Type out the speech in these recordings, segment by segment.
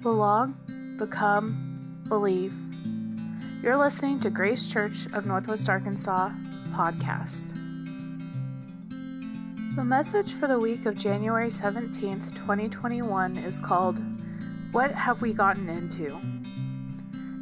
belong, become, believe. You're listening to Grace Church of Northwest Arkansas podcast. The message for the week of January 17th, 2021 is called What Have We Gotten Into?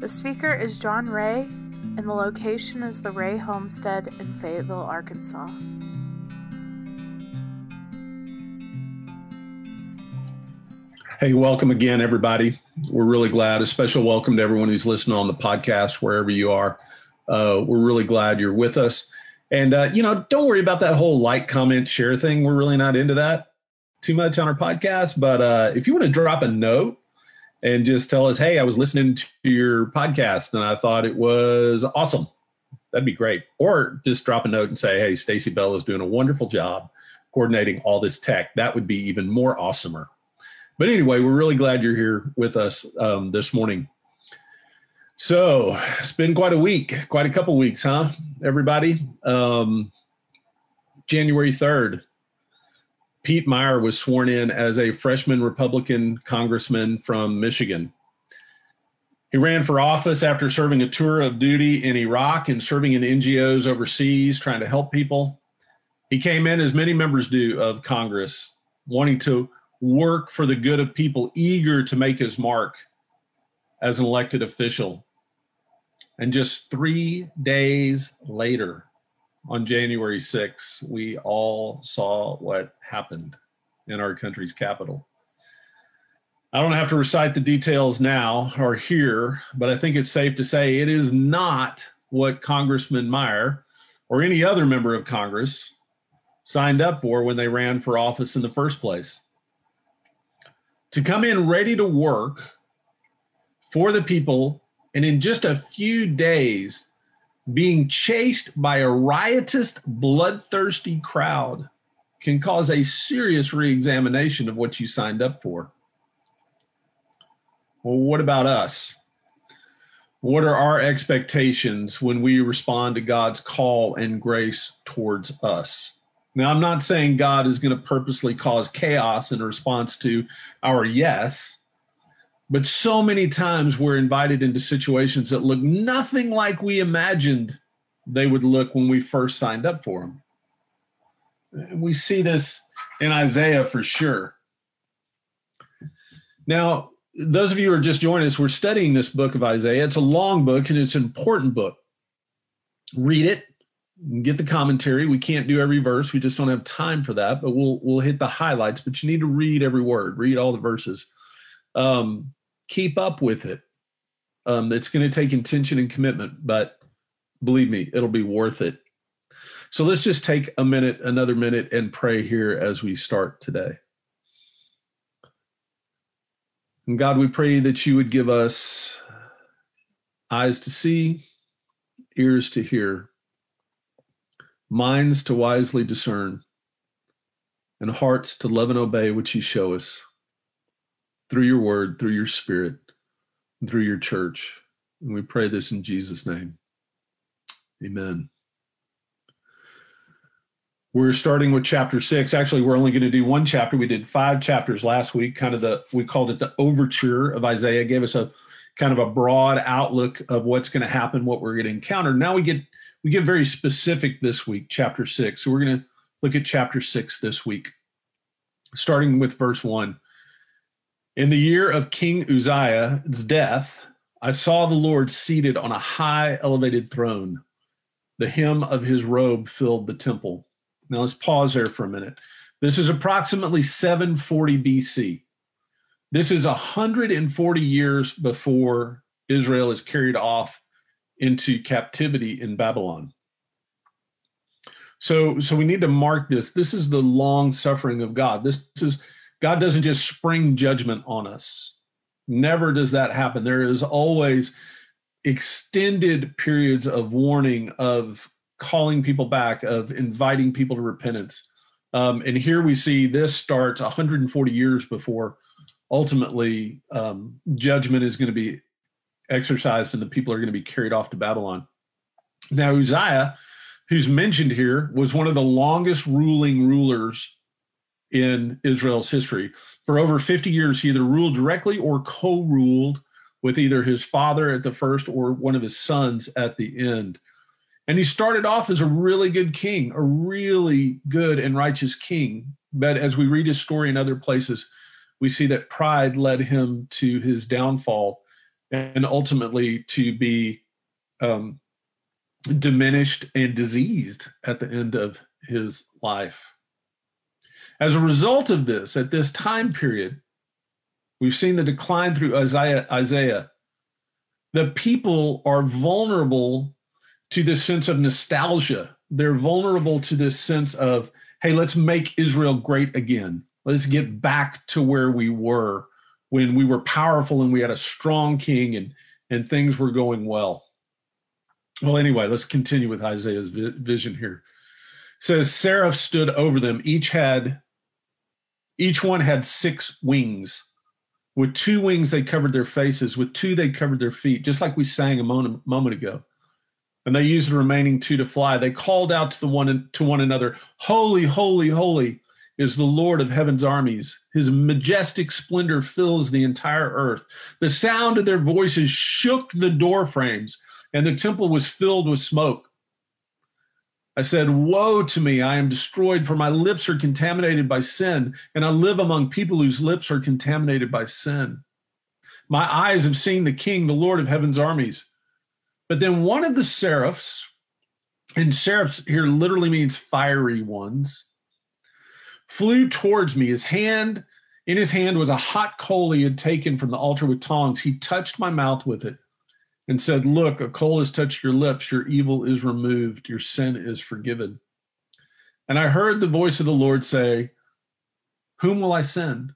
The speaker is John Ray, and the location is the Ray Homestead in Fayetteville, Arkansas. Hey, welcome again, everybody. We're really glad. A special welcome to everyone who's listening on the podcast, wherever you are. Uh, we're really glad you're with us. And, uh, you know, don't worry about that whole like, comment, share thing. We're really not into that too much on our podcast. But uh, if you want to drop a note and just tell us, hey, I was listening to your podcast and I thought it was awesome, that'd be great. Or just drop a note and say, hey, Stacy Bell is doing a wonderful job coordinating all this tech. That would be even more awesomer. But anyway, we're really glad you're here with us um, this morning. So it's been quite a week, quite a couple weeks, huh, everybody? Um, January 3rd, Pete Meijer was sworn in as a freshman Republican congressman from Michigan. He ran for office after serving a tour of duty in Iraq and serving in NGOs overseas, trying to help people. He came in, as many members do, of Congress, wanting to work for the good of people, eager to make his mark as an elected official. And just three days later, on January 6th, we all saw what happened in our country's capital. I don't have to recite the details now or here, but I think it's safe to say it is not what Congressman Meijer or any other member of Congress signed up for when they ran for office in the first place to come in ready to work for the people and in just a few days being chased by a riotous bloodthirsty crowd can cause a serious reexamination of what you signed up for. Well what about us? What are our expectations when we respond to god's call and grace towards us now, I'm not saying God is going to purposely cause chaos in response to our yes, but so many times we're invited into situations that look nothing like we imagined they would look when we first signed up for them. We see this in Isaiah for sure. Now, those of you who are just joining us, we're studying this book of Isaiah. It's a long book and it's an important book. Read it, get the commentary. We can't do every verse. We just don't have time for that, but we'll we'll hit the highlights, but you need to read every word, read all the verses. Um, keep up with it. Um, it's going to take intention and commitment, but believe me, it'll be worth it. So let's just take a minute, another minute, and pray here as we start today. And God, we pray that you would give us eyes to see, ears to hear, minds to wisely discern, and hearts to love and obey what you show us through your word, through your spirit, and through your church. And we pray this in Jesus' name. Amen. We're starting with chapter six. Actually, we're only going to do one chapter. We did five chapters last week, kind of the, we called it the overture of Isaiah, gave us a kind of a broad outlook of what's going to happen, what we're going to encounter. Now we get we get very specific this week, chapter six. So we're going to look at chapter six this week, starting with verse one. In the year of King Uzziah's death, I saw the Lord seated on a high elevated throne. The hem of his robe filled the temple. Now let's pause there for a minute. This is approximately 740 BC. This is 140 years before Israel is carried off into captivity in Babylon. So, so we need to mark this. This is the long suffering of God. This is God doesn't just spring judgment on us. Never does that happen. There is always extended periods of warning, of calling people back, of inviting people to repentance. Um, and here we see this starts 140 years before ultimately um, judgment is going to be exercised and the people are going to be carried off to Babylon. Now, Uzziah, who's mentioned here, was one of the longest ruling rulers in Israel's history. For over 50 years, he either ruled directly or co ruled with either his father at the first or one of his sons at the end. And he started off as a really good king, a really good and righteous king. But as we read his story in other places, we see that pride led him to his downfall and ultimately to be um, diminished and diseased at the end of his life. As a result of this, at this time period, we've seen the decline through Isaiah. Isaiah. The people are vulnerable to this sense of nostalgia. They're vulnerable to this sense of, hey, let's make Israel great again. Let's get back to where we were when we were powerful and we had a strong king and, and things were going well. Well, anyway, let's continue with Isaiah's vision here. It says Seraph stood over them. Each had each one had six wings. With two wings, they covered their faces. With two, they covered their feet, just like we sang a moment, moment ago. And they used the remaining two to fly. They called out to the one to one another, "Holy, holy, holy is the Lord of heaven's armies. His majestic splendor fills the entire earth." The sound of their voices shook the door frames, and the temple was filled with smoke. I said, Woe to me, I am destroyed, for my lips are contaminated by sin, and I live among people whose lips are contaminated by sin. My eyes have seen the King, the Lord of heaven's armies. But then one of the seraphs, and seraphs here literally means fiery ones, flew towards me. His hand, in his hand was a hot coal he had taken from the altar with tongs. He touched my mouth with it and said, Look, a coal has touched your lips, your evil is removed, your sin is forgiven. And I heard the voice of the Lord say, Whom will I send?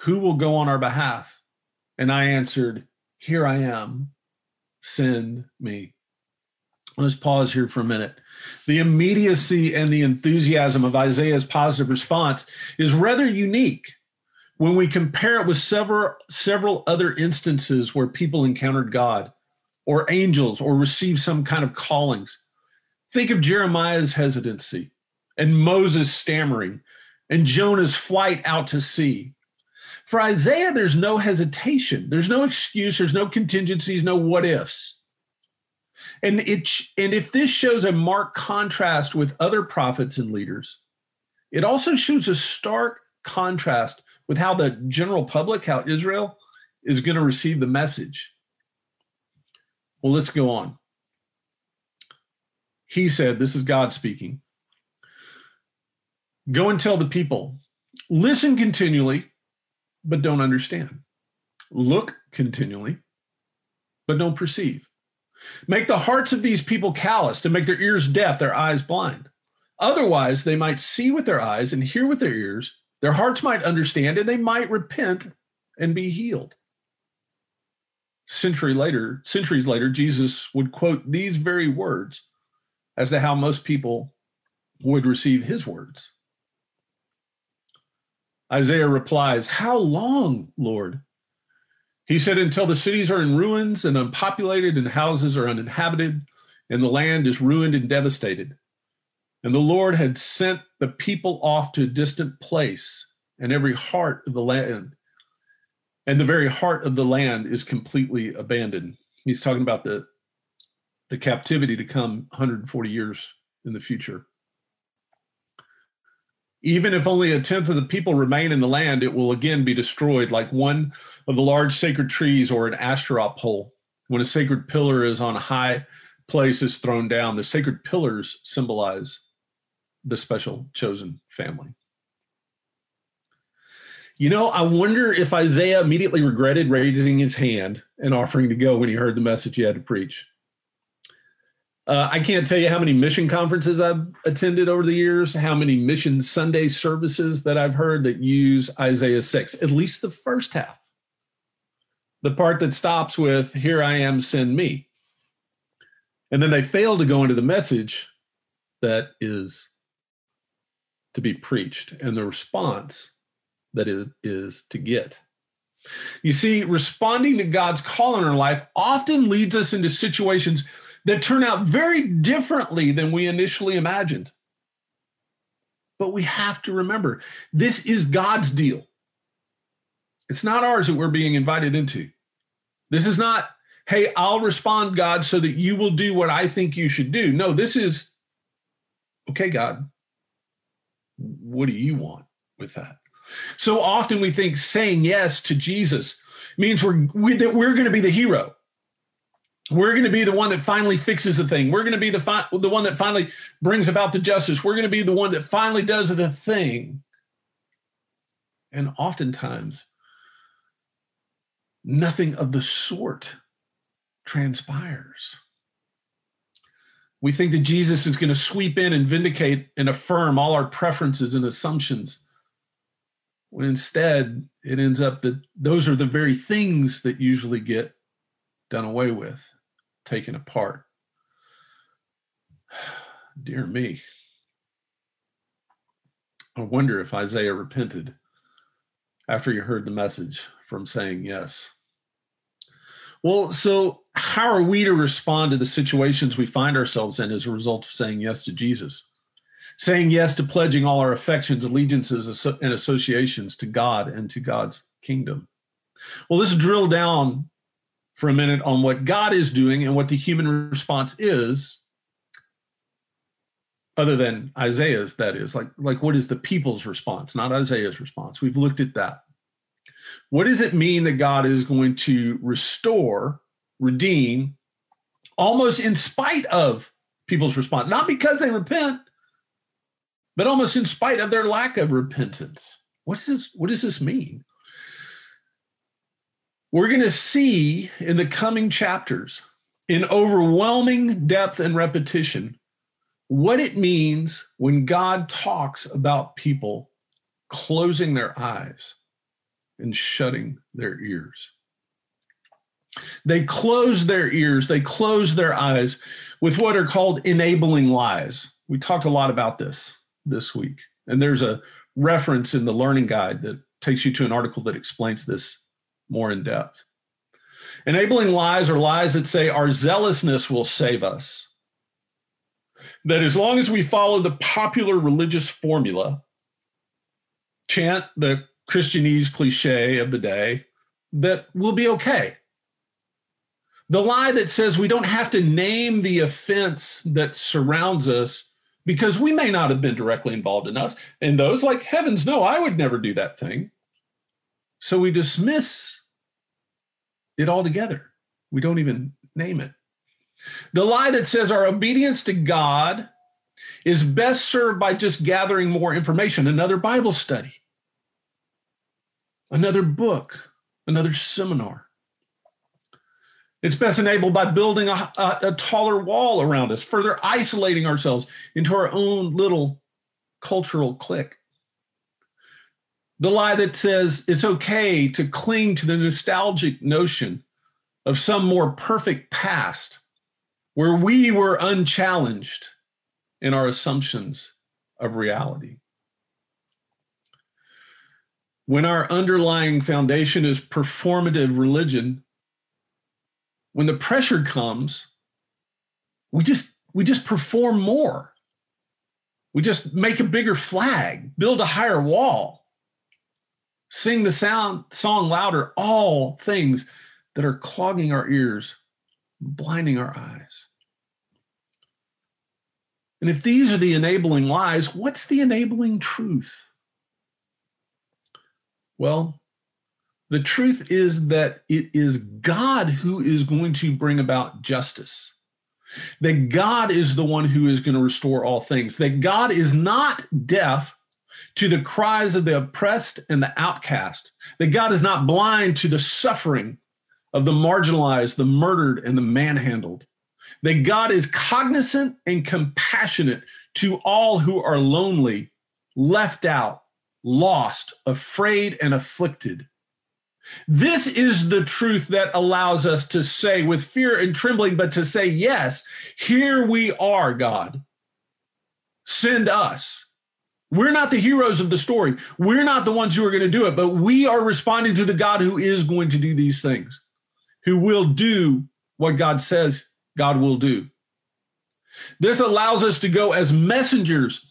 Who will go on our behalf? And I answered, Here I am, send me. Let's pause here for a minute. The immediacy and the enthusiasm of Isaiah's positive response is rather unique when we compare it with several several other instances where people encountered God or angels or receive some kind of callings. Think of Jeremiah's hesitancy and Moses stammering and Jonah's flight out to sea. For Isaiah, there's no hesitation, there's no excuse, there's no contingencies, no what ifs. And it and if this shows a marked contrast with other prophets and leaders, it also shows a stark contrast with how the general public, how Israel is going to receive the message. Well, let's go on. He said, This is God speaking. Go and tell the people, listen continually, but don't understand. Look continually, but don't perceive. Make the hearts of these people calloused and make their ears deaf, their eyes blind. Otherwise, they might see with their eyes and hear with their ears, their hearts might understand, and they might repent and be healed century later, centuries later, Jesus would quote these very words as to how most people would receive his words. Isaiah replies, How long, Lord? He said, Until the cities are in ruins and unpopulated, and houses are uninhabited, and the land is ruined and devastated. And the Lord had sent the people off to a distant place, and every heart of the land and the very heart of the land is completely abandoned. He's talking about the the captivity to come 140 years in the future. Even if only a tenth of the people remain in the land, it will again be destroyed like one of the large sacred trees or an Asherah pole. When a sacred pillar is on a high place is thrown down, the sacred pillars symbolize the special chosen family. You know, I wonder if Isaiah immediately regretted raising his hand and offering to go when he heard the message he had to preach. Uh, I can't tell you how many mission conferences I've attended over the years, how many mission Sunday services that I've heard that use Isaiah 6, at least the first half. The part that stops with, Here I am, send me. And then they fail to go into the message that is to be preached. And the response that it is to get. You see, responding to God's call in our life often leads us into situations that turn out very differently than we initially imagined. But we have to remember this is God's deal. It's not ours that we're being invited into. This is not, hey, I'll respond, God, so that you will do what I think you should do. No, this is, okay, God, what do you want with that? So often we think saying yes to Jesus means we're we, that we're going to be the hero. We're going to be the one that finally fixes the thing. We're going to be the fi- the one that finally brings about the justice. We're going to be the one that finally does the thing. And oftentimes, nothing of the sort transpires. We think that Jesus is going to sweep in and vindicate and affirm all our preferences and assumptions. When instead, it ends up that those are the very things that usually get done away with, taken apart. Dear me. I wonder if Isaiah repented after he heard the message from saying yes. Well, so how are we to respond to the situations we find ourselves in as a result of saying yes to Jesus? Saying yes to pledging all our affections, allegiances, and associations to God and to God's kingdom. Well, let's drill down for a minute on what God is doing and what the human response is, other than Isaiah's, that is. Like, like what is the people's response, not Isaiah's response? We've looked at that. What does it mean that God is going to restore, redeem, almost in spite of people's response? Not because they repent, but almost in spite of their lack of repentance. What does this, what does this mean? We're going to see in the coming chapters, in overwhelming depth and repetition, what it means when God talks about people closing their eyes and shutting their ears. They close their ears, they close their eyes with what are called enabling lies. We talked a lot about this this week. And there's a reference in the learning guide that takes you to an article that explains this more in depth. Enabling lies are lies that say our zealousness will save us. That as long as we follow the popular religious formula, chant the Christianese cliche of the day that we'll be okay. The lie that says we don't have to name the offense that surrounds us because we may not have been directly involved in us. And those, like, heavens, no, I would never do that thing. So we dismiss it altogether. We don't even name it. The lie that says our obedience to God is best served by just gathering more information, another Bible study another book, another seminar. It's best enabled by building a, a, a, taller wall around us, further isolating ourselves into our own little cultural clique. The lie that says it's okay to cling to the nostalgic notion of some more perfect past where we were unchallenged in our assumptions of reality when our underlying foundation is performative religion, when the pressure comes, we just we just perform more. We just make a bigger flag, build a higher wall, sing the sound song louder, all things that are clogging our ears, blinding our eyes. And if these are the enabling lies, what's the enabling truth? Well, the truth is that it is God who is going to bring about justice. That God is the one who is going to restore all things. That God is not deaf to the cries of the oppressed and the outcast. That God is not blind to the suffering of the marginalized, the murdered, and the manhandled. That God is cognizant and compassionate to all who are lonely, left out, lost, afraid, and afflicted. This is the truth that allows us to say with fear and trembling, but to say, Yes, here we are, God. Send us. We're not the heroes of the story. We're not the ones who are going to do it, but we are responding to the God who is going to do these things, who will do what God says God will do. This allows us to go as messengers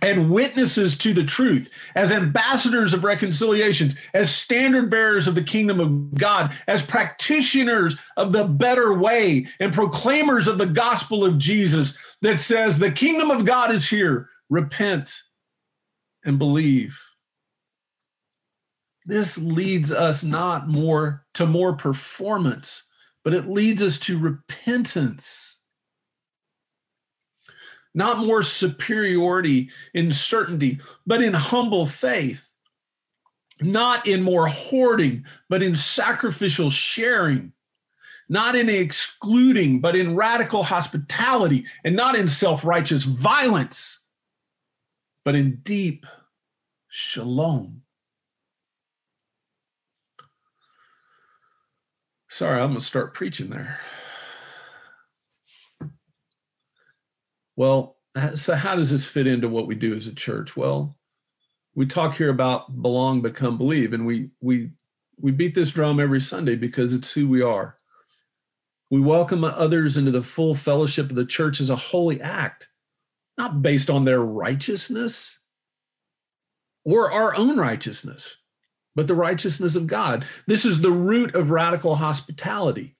and witnesses to the truth, as ambassadors of reconciliation, as standard bearers of the kingdom of God, as practitioners of the better way, and proclaimers of the gospel of Jesus that says, The kingdom of God is here. Repent and believe. This leads us not more to more performance, but it leads us to repentance. Not more superiority in certainty, but in humble faith, not in more hoarding, but in sacrificial sharing, not in excluding, but in radical hospitality, and not in self righteous violence, but in deep shalom. Sorry, I'm going to start preaching there. Well, so how does this fit into what we do as a church? Well, we talk here about belong, become, believe, and we we we beat this drum every Sunday because it's who we are. We welcome others into the full fellowship of the church as a holy act, not based on their righteousness or our own righteousness, but the righteousness of God. This is the root of radical hospitality.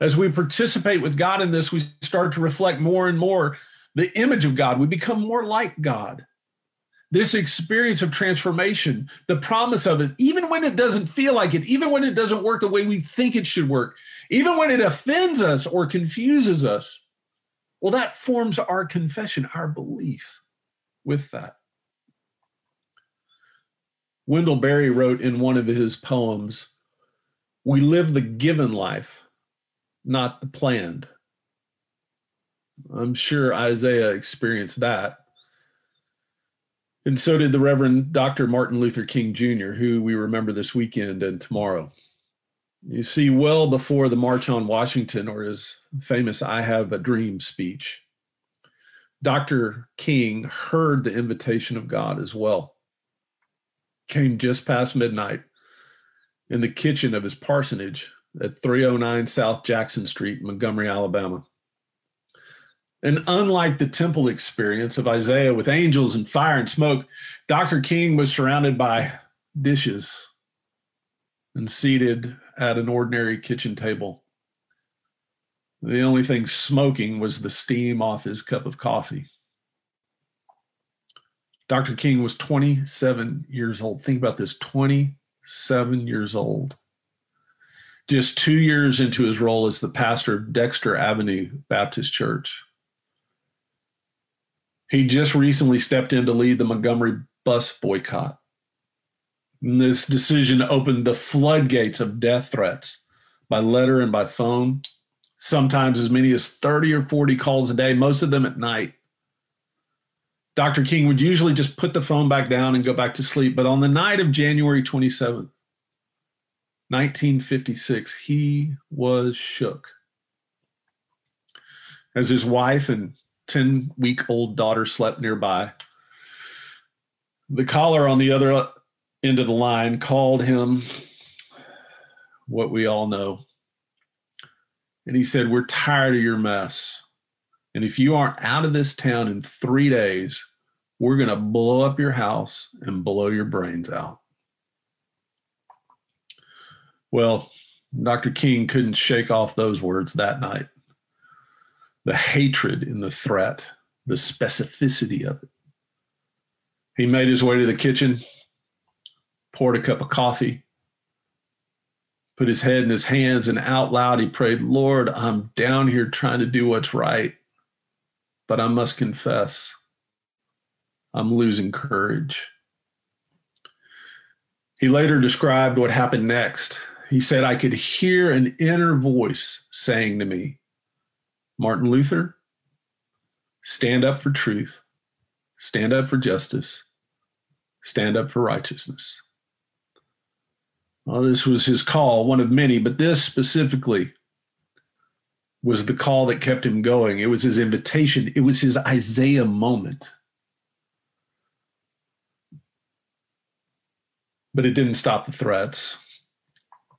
As we participate with God in this, we start to reflect more and more the image of God. We become more like God. This experience of transformation, the promise of it, even when it doesn't feel like it, even when it doesn't work the way we think it should work, even when it offends us or confuses us, well, that forms our confession, our belief with that. Wendell Berry wrote in one of his poems, We live the given life not the planned. I'm sure Isaiah experienced that. And so did the Reverend Dr. Martin Luther King Jr., who we remember this weekend and tomorrow. You see, well before the March on Washington or his famous I Have a Dream speech, Dr. King heard the invitation of God as well. Came just past midnight in the kitchen of his parsonage at 309 South Jackson Street, Montgomery, Alabama. And unlike the temple experience of Isaiah with angels and fire and smoke, Dr. King was surrounded by dishes and seated at an ordinary kitchen table. The only thing smoking was the steam off his cup of coffee. Dr. King was 27 years old. Think about this 27 years old just two years into his role as the pastor of Dexter Avenue Baptist Church. He just recently stepped in to lead the Montgomery bus boycott. This decision opened the floodgates of death threats by letter and by phone, sometimes as many as 30 or 40 calls a day, most of them at night. Dr. King would usually just put the phone back down and go back to sleep. But on the night of January 27th, 1956, he was shook. As his wife and 10 week old daughter slept nearby, the caller on the other of the line called him what we all know. And he said, We're tired of your mess. And if you aren't out of this town in three days, we're going to blow up your house and blow your brains out. Well, Dr. King couldn't shake off those words that night. The hatred in the threat, the specificity of it. He made his way to the kitchen, poured a cup of coffee, put his head in his hands, and out loud he prayed, Lord, I'm down here trying to do what's right, but I must confess, I'm losing courage. He later described what happened next he said, I could hear an inner voice saying to me, Martin Luther, stand up for truth, stand up for justice, stand up for righteousness. Well, this was his call, one of many, but this specifically was the call that kept him going. It was his invitation, it was his Isaiah moment. But it didn't stop the threats.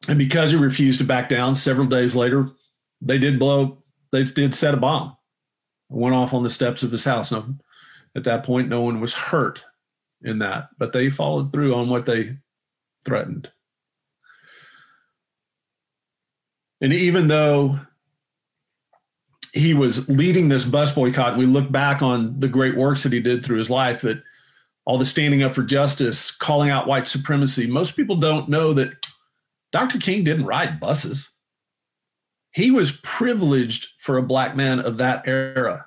And because he refused to back down, several days later, they did blow, they did set a bomb. It went off on the steps of his house. Now, at that point, no one was hurt in that, but they followed through on what they threatened. And even though he was leading this bus boycott, we look back on the great works that he did through his life, that all the standing up for justice, calling out white supremacy, most people don't know that Dr. King didn't ride buses. He was privileged for a black man of that era.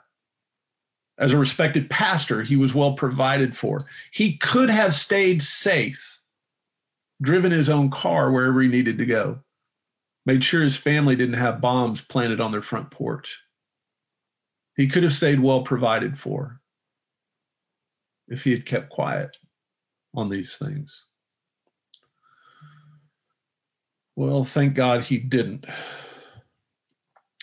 As a respected pastor, he was well provided for. He could have stayed safe, driven his own car wherever he needed to go, made sure his family didn't have bombs planted on their front porch. He could have stayed well provided for if he had kept quiet on these things. Well, thank God he didn't.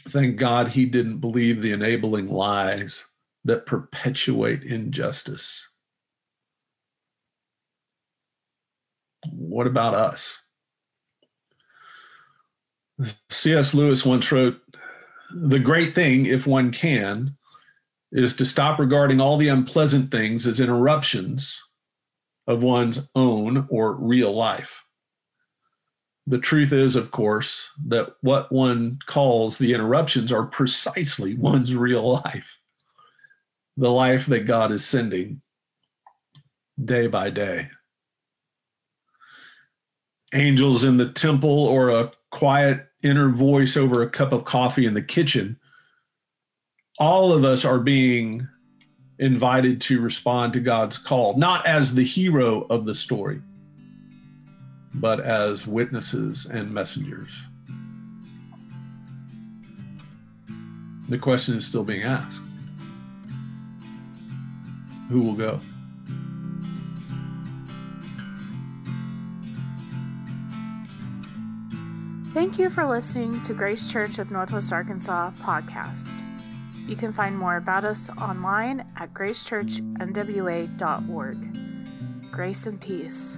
Thank God he didn't believe the enabling lies that perpetuate injustice. What about us? C.S. Lewis once wrote The great thing, if one can, is to stop regarding all the unpleasant things as interruptions of one's own or real life. The truth is, of course, that what one calls the interruptions are precisely one's real life, the life that God is sending day by day. Angels in the temple or a quiet inner voice over a cup of coffee in the kitchen all of us are being invited to respond to God's call, not as the hero of the story, but as witnesses and messengers. The question is still being asked Who will go? Thank you for listening to Grace Church of Northwest Arkansas podcast. You can find more about us online at gracechurchnwa.org. Grace and peace.